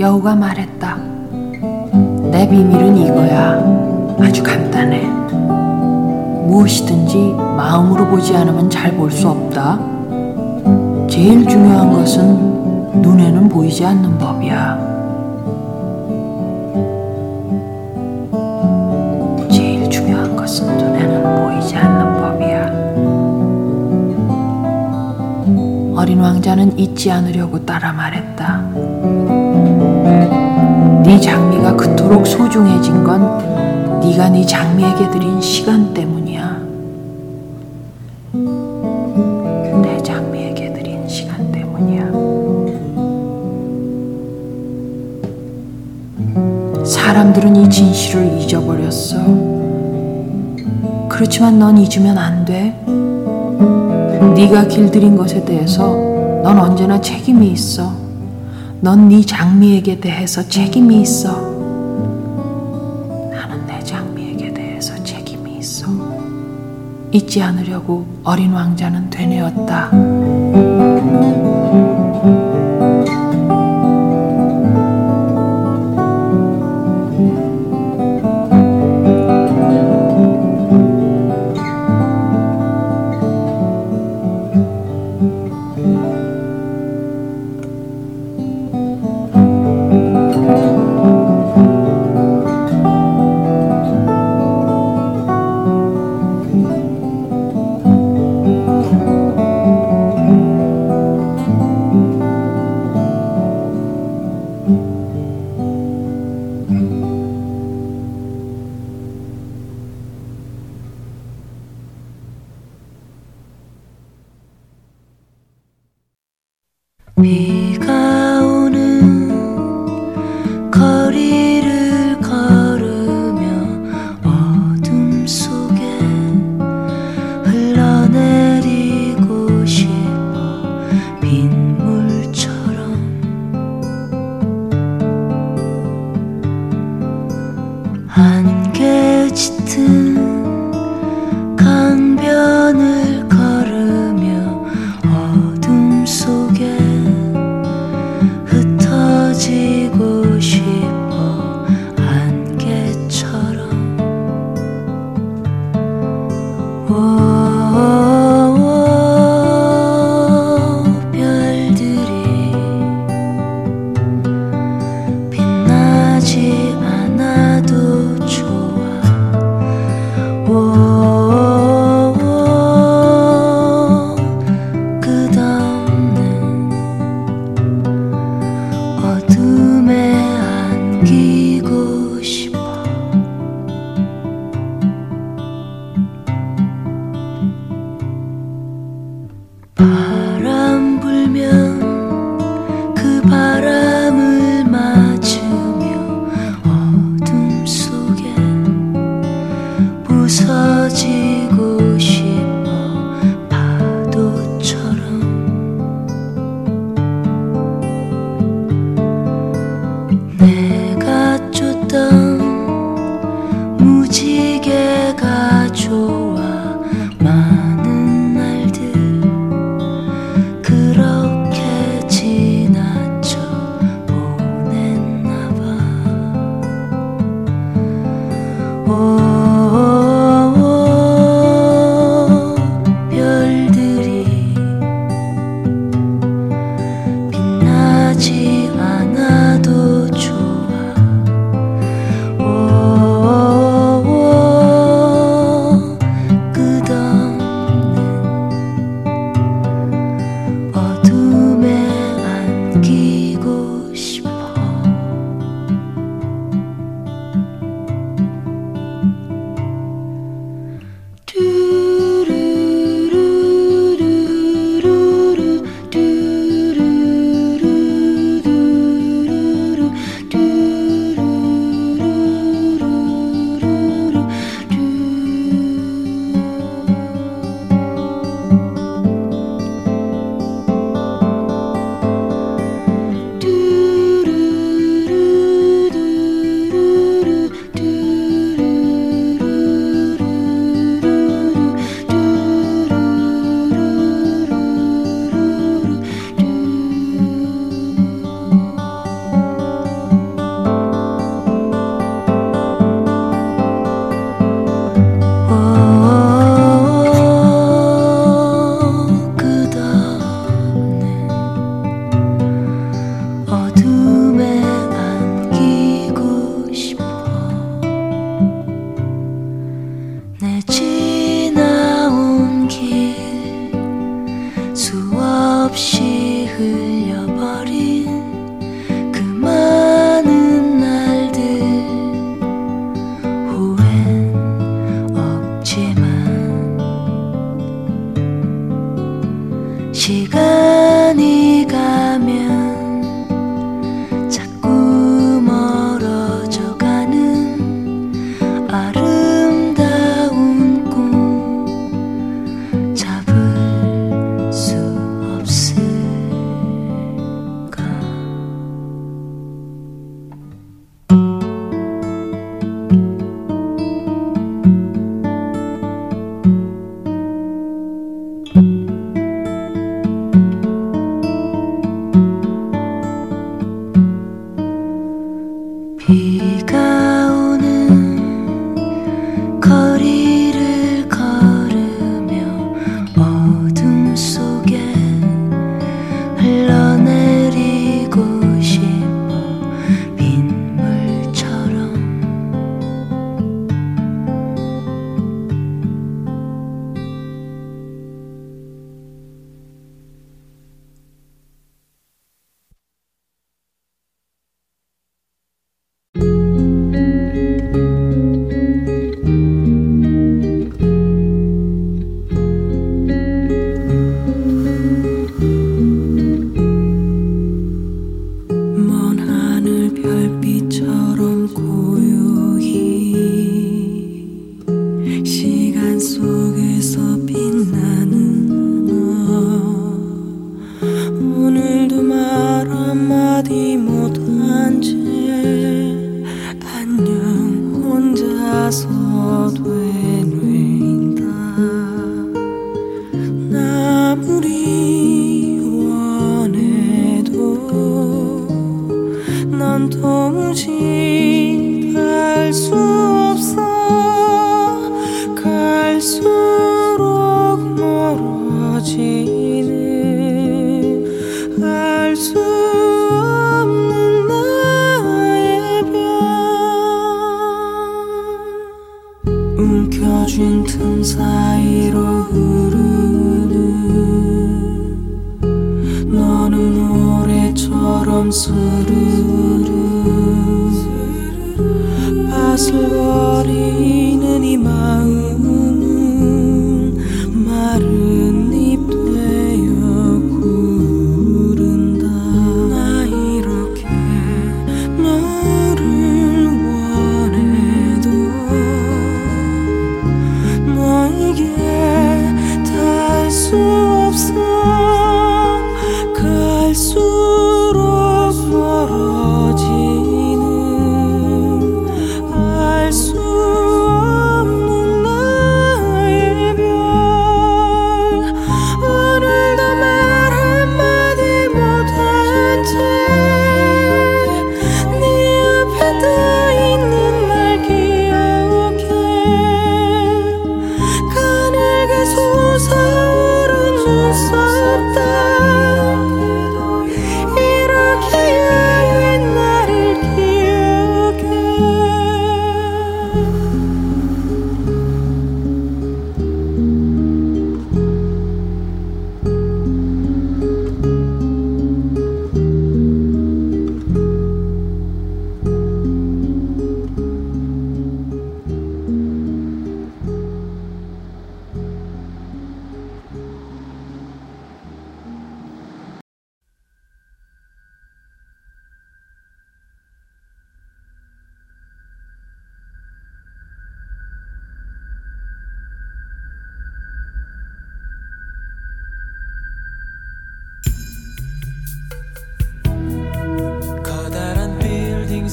여우가 말했다. 내 비밀은 이거야. 아주 간단해. 무엇이든지 마음으로 보지 않으면 잘 볼 수 없다. 제일 중요한 것은 눈에는 보이지 않는 법이야. 제일 중요한 것은 눈에는 보이지 않는 법이야. 어린 왕자는 잊지 않으려고 따라 말했다. 네 장미가 그토록 소중해진 건 네가 네 장미에게 드린 시간 때문이야. 잊어버렸어. 그렇지만 넌 잊으면 안 돼. 네가 길들인 것에 대해서 넌 언제나 책임이 있어. 넌 네 장미에게 대해서 책임이 있어. 나는 내 장미에게 대해서 책임이 있어. 잊지 않으려고 어린 왕자는 되뇌었다.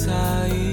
things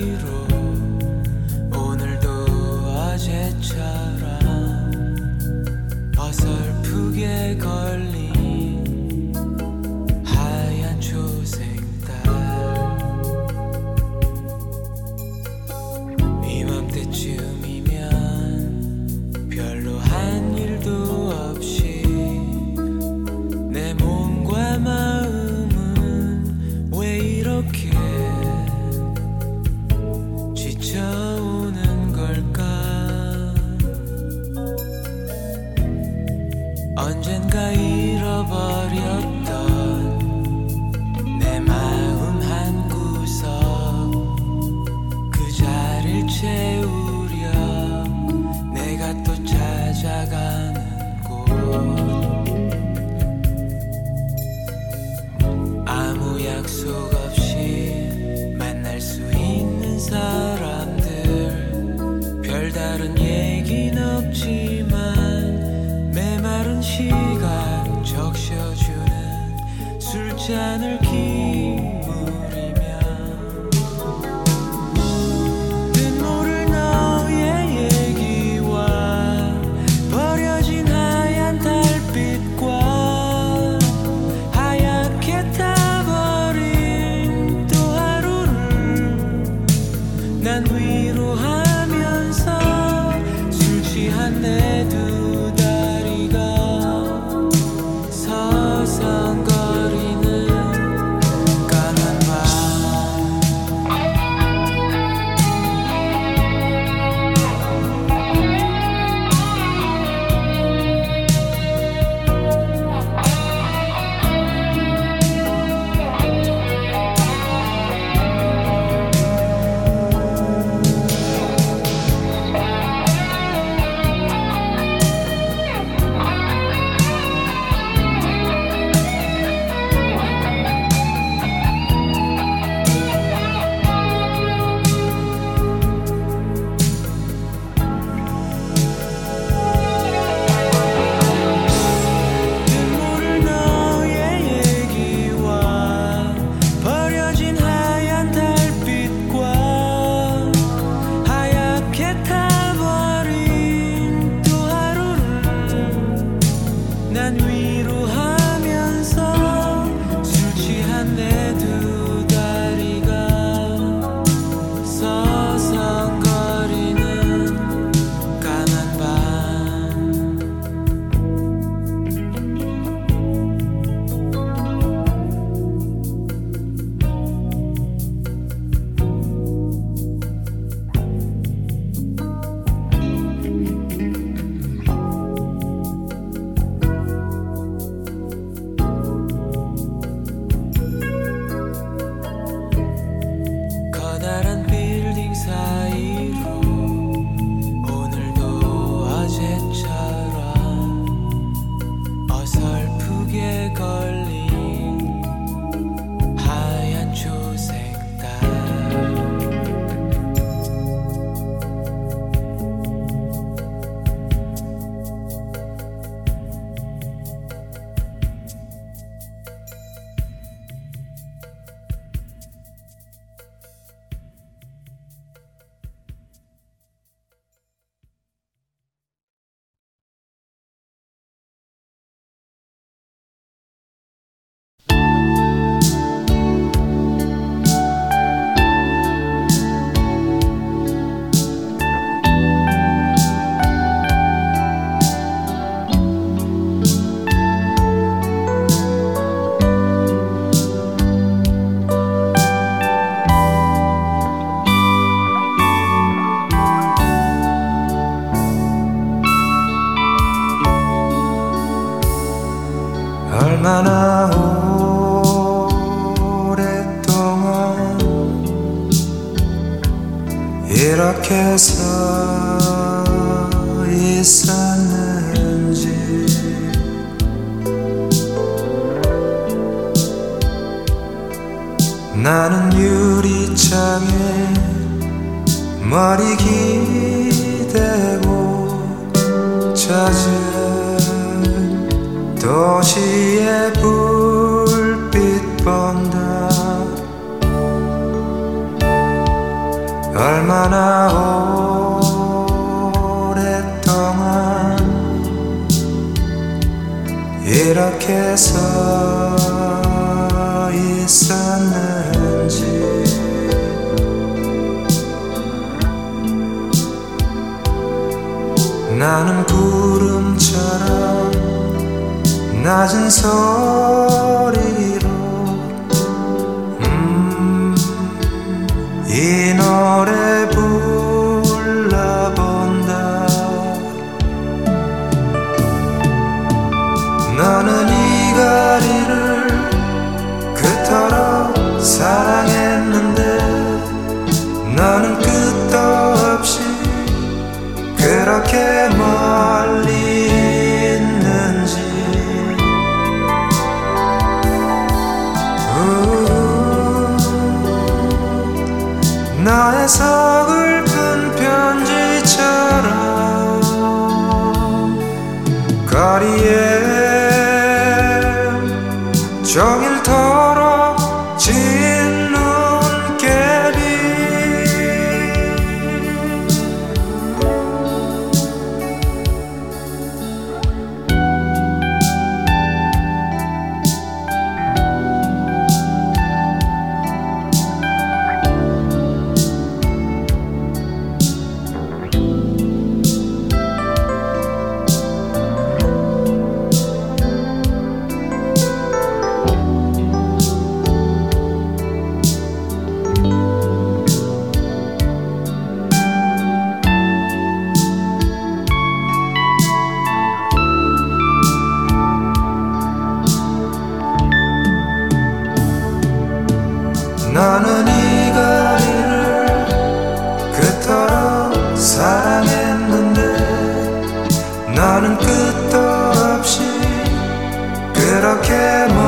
슬슬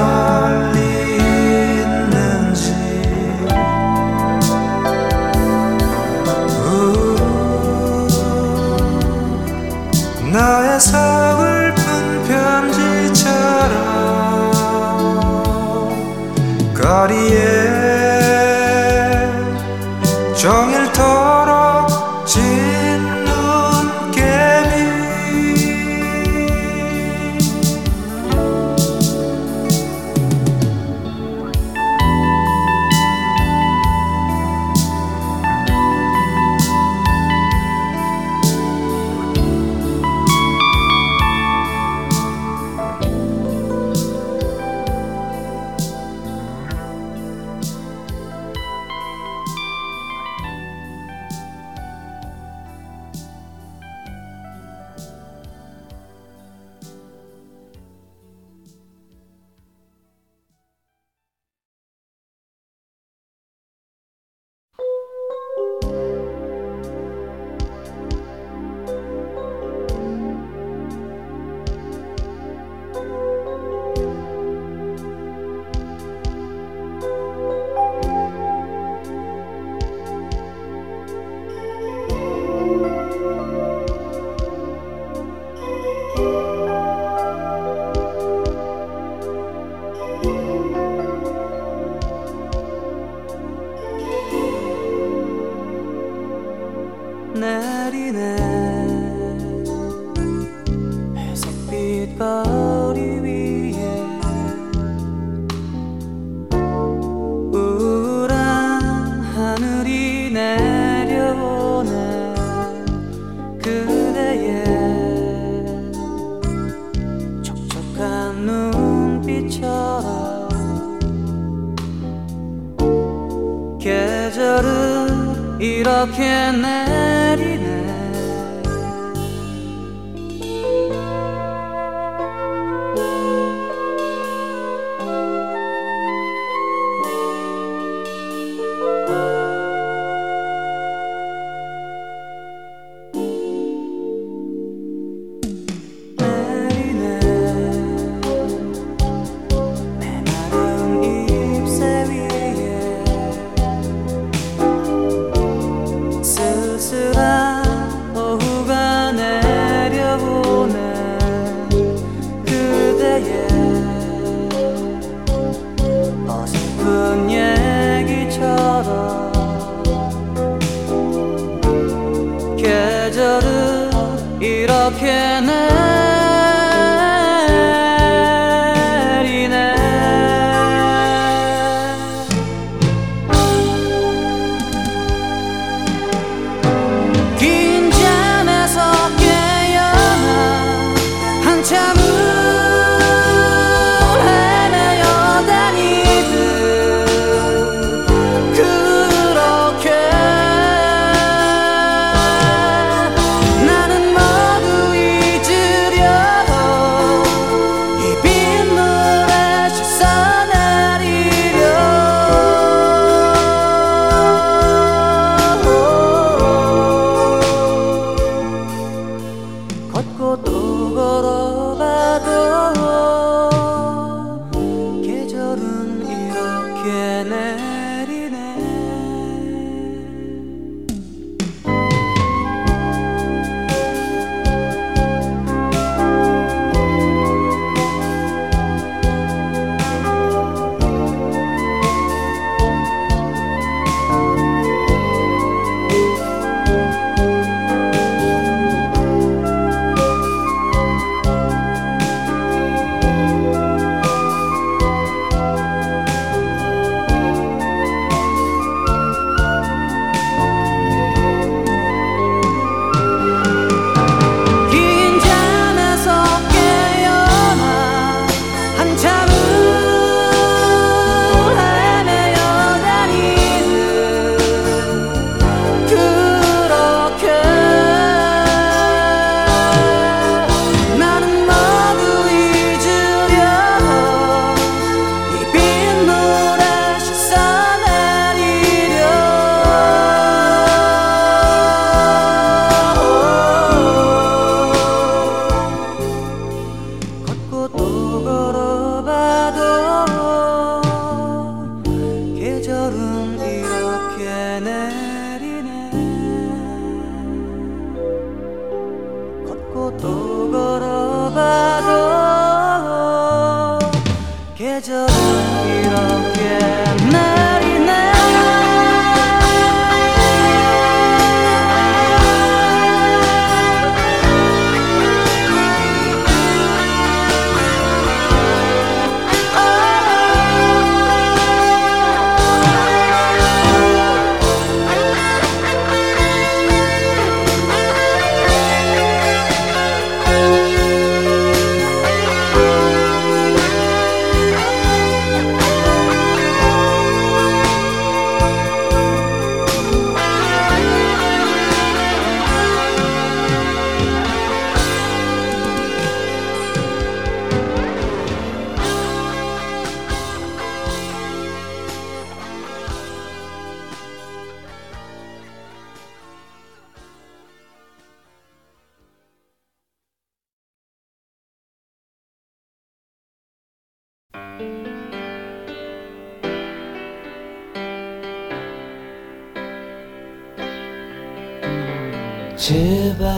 계절은 이렇게 내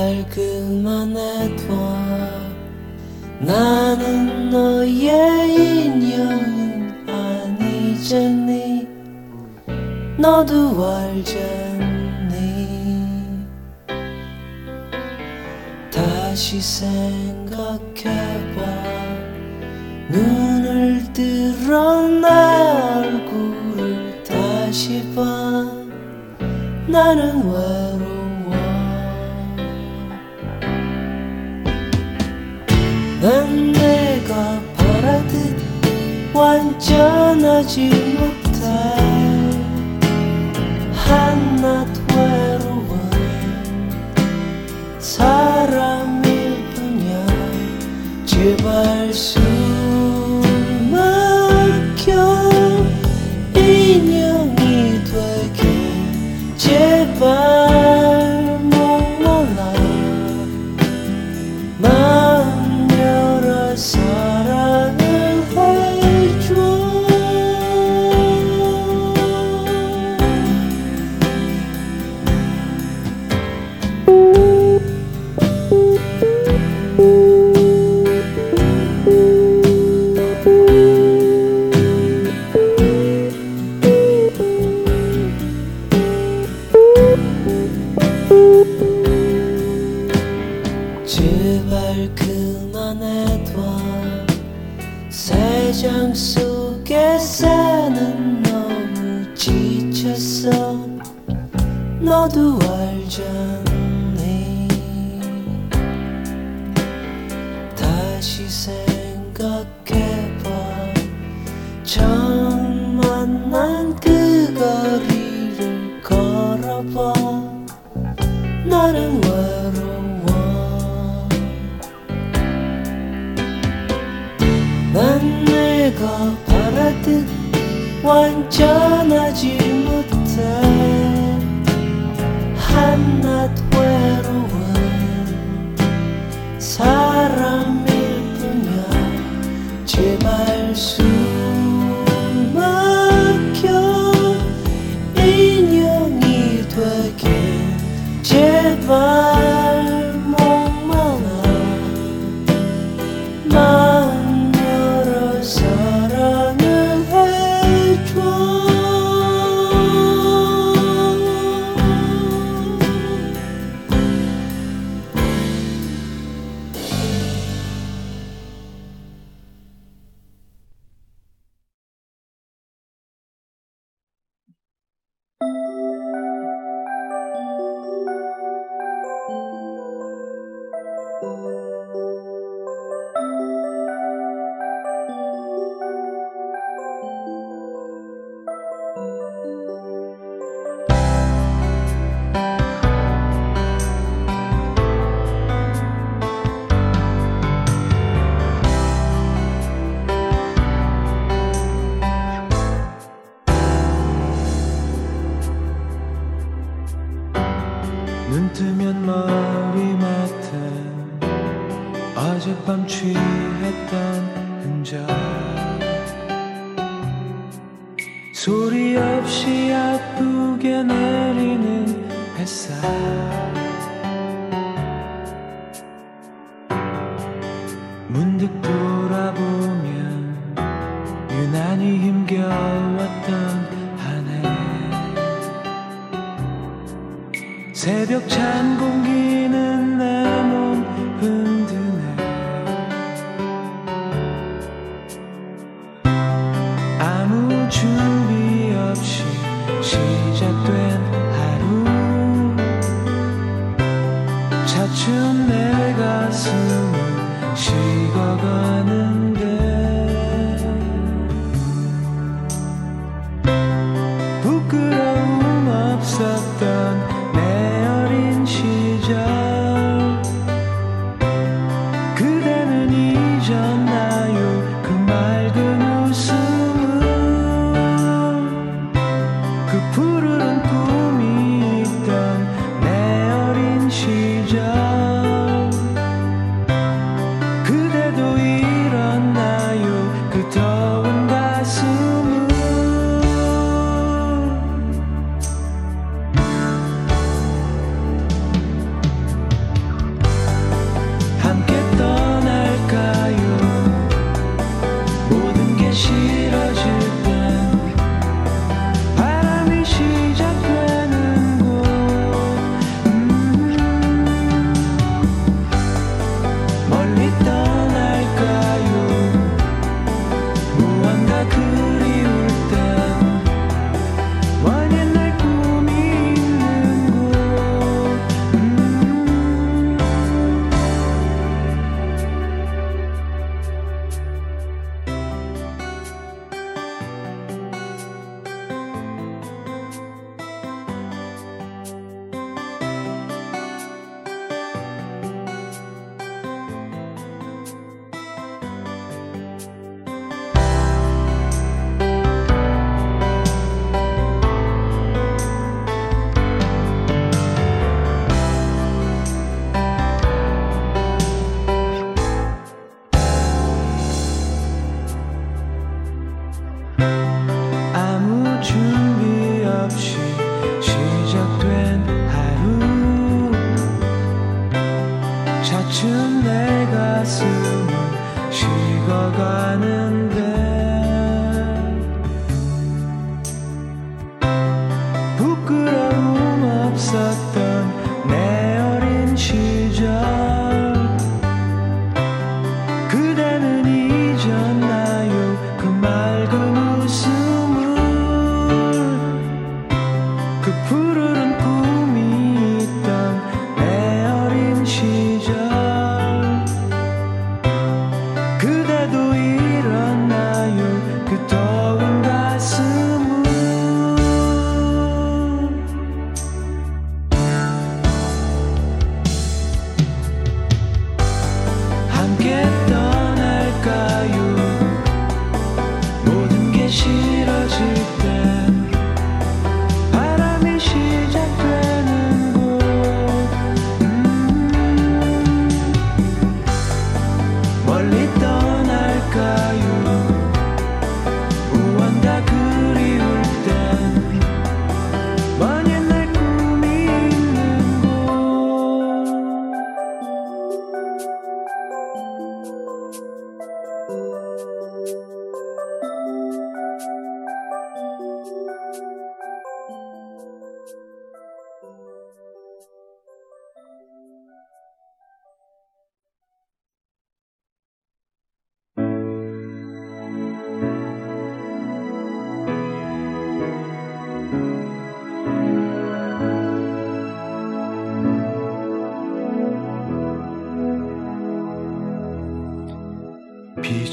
제발 그만해둬 나는 너의 인형은 아니잖니. 너도 알잖니. 다시 생각해봐. 눈을 들어 나 얼굴을 다시 봐. 나는 외로 난 내가 바라듯 완전하지 못해. 한낱 외로운 사람일 뿐이야. 제발 숨 소리 없이 아프게 내리는 햇살.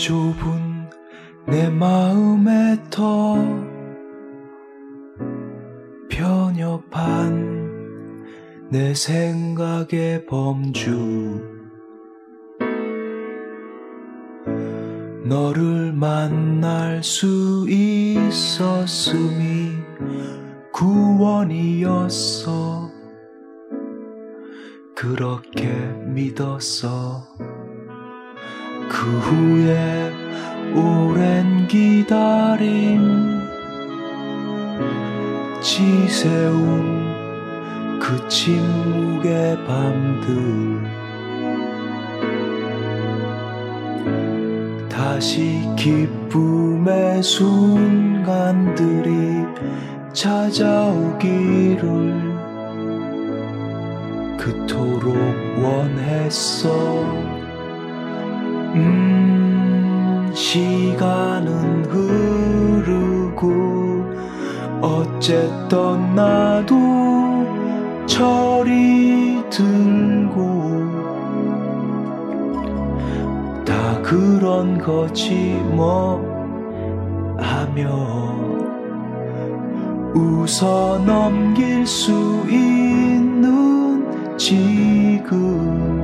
좁은 내 마음에 더 편협한 내 생각의 범주. 너를 만날 수 있었음이 구원이었어. 그렇게 믿었어. 그 후에 오랜 기다림 지새운 그 침묵의 밤들. 다시 기쁨의 순간들이 찾아오기를 그토록 원했어. 음 시간은 흐르고 어쨌든 나도 철이 들고 다 그런 거지 뭐 하며 웃어 넘길 수 있는 지금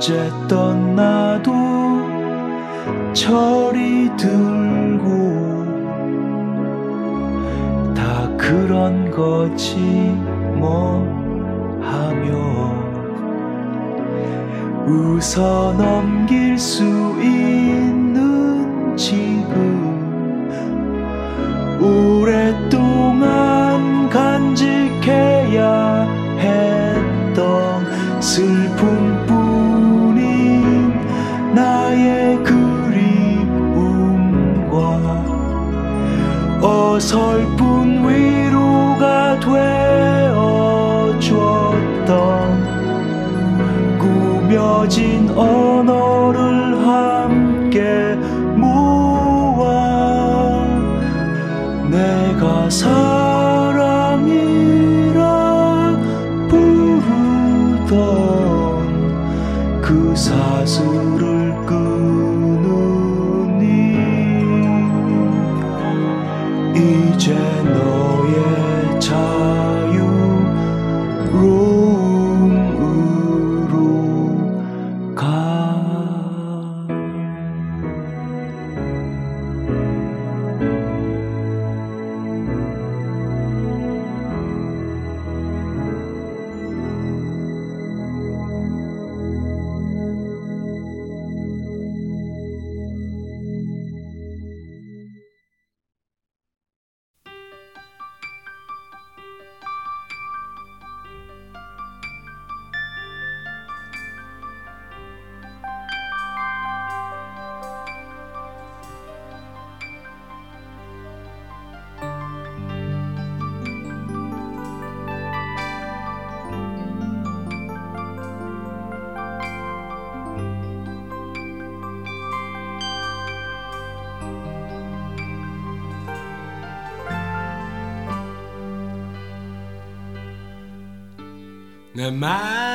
어쨌든 나도 철이 들고 다 그런 거지 뭐 하며 웃어 넘길 수 있는 지금 오랫동안 간직해 어설픈 위로가 되어줬던 꾸며진 언어 내마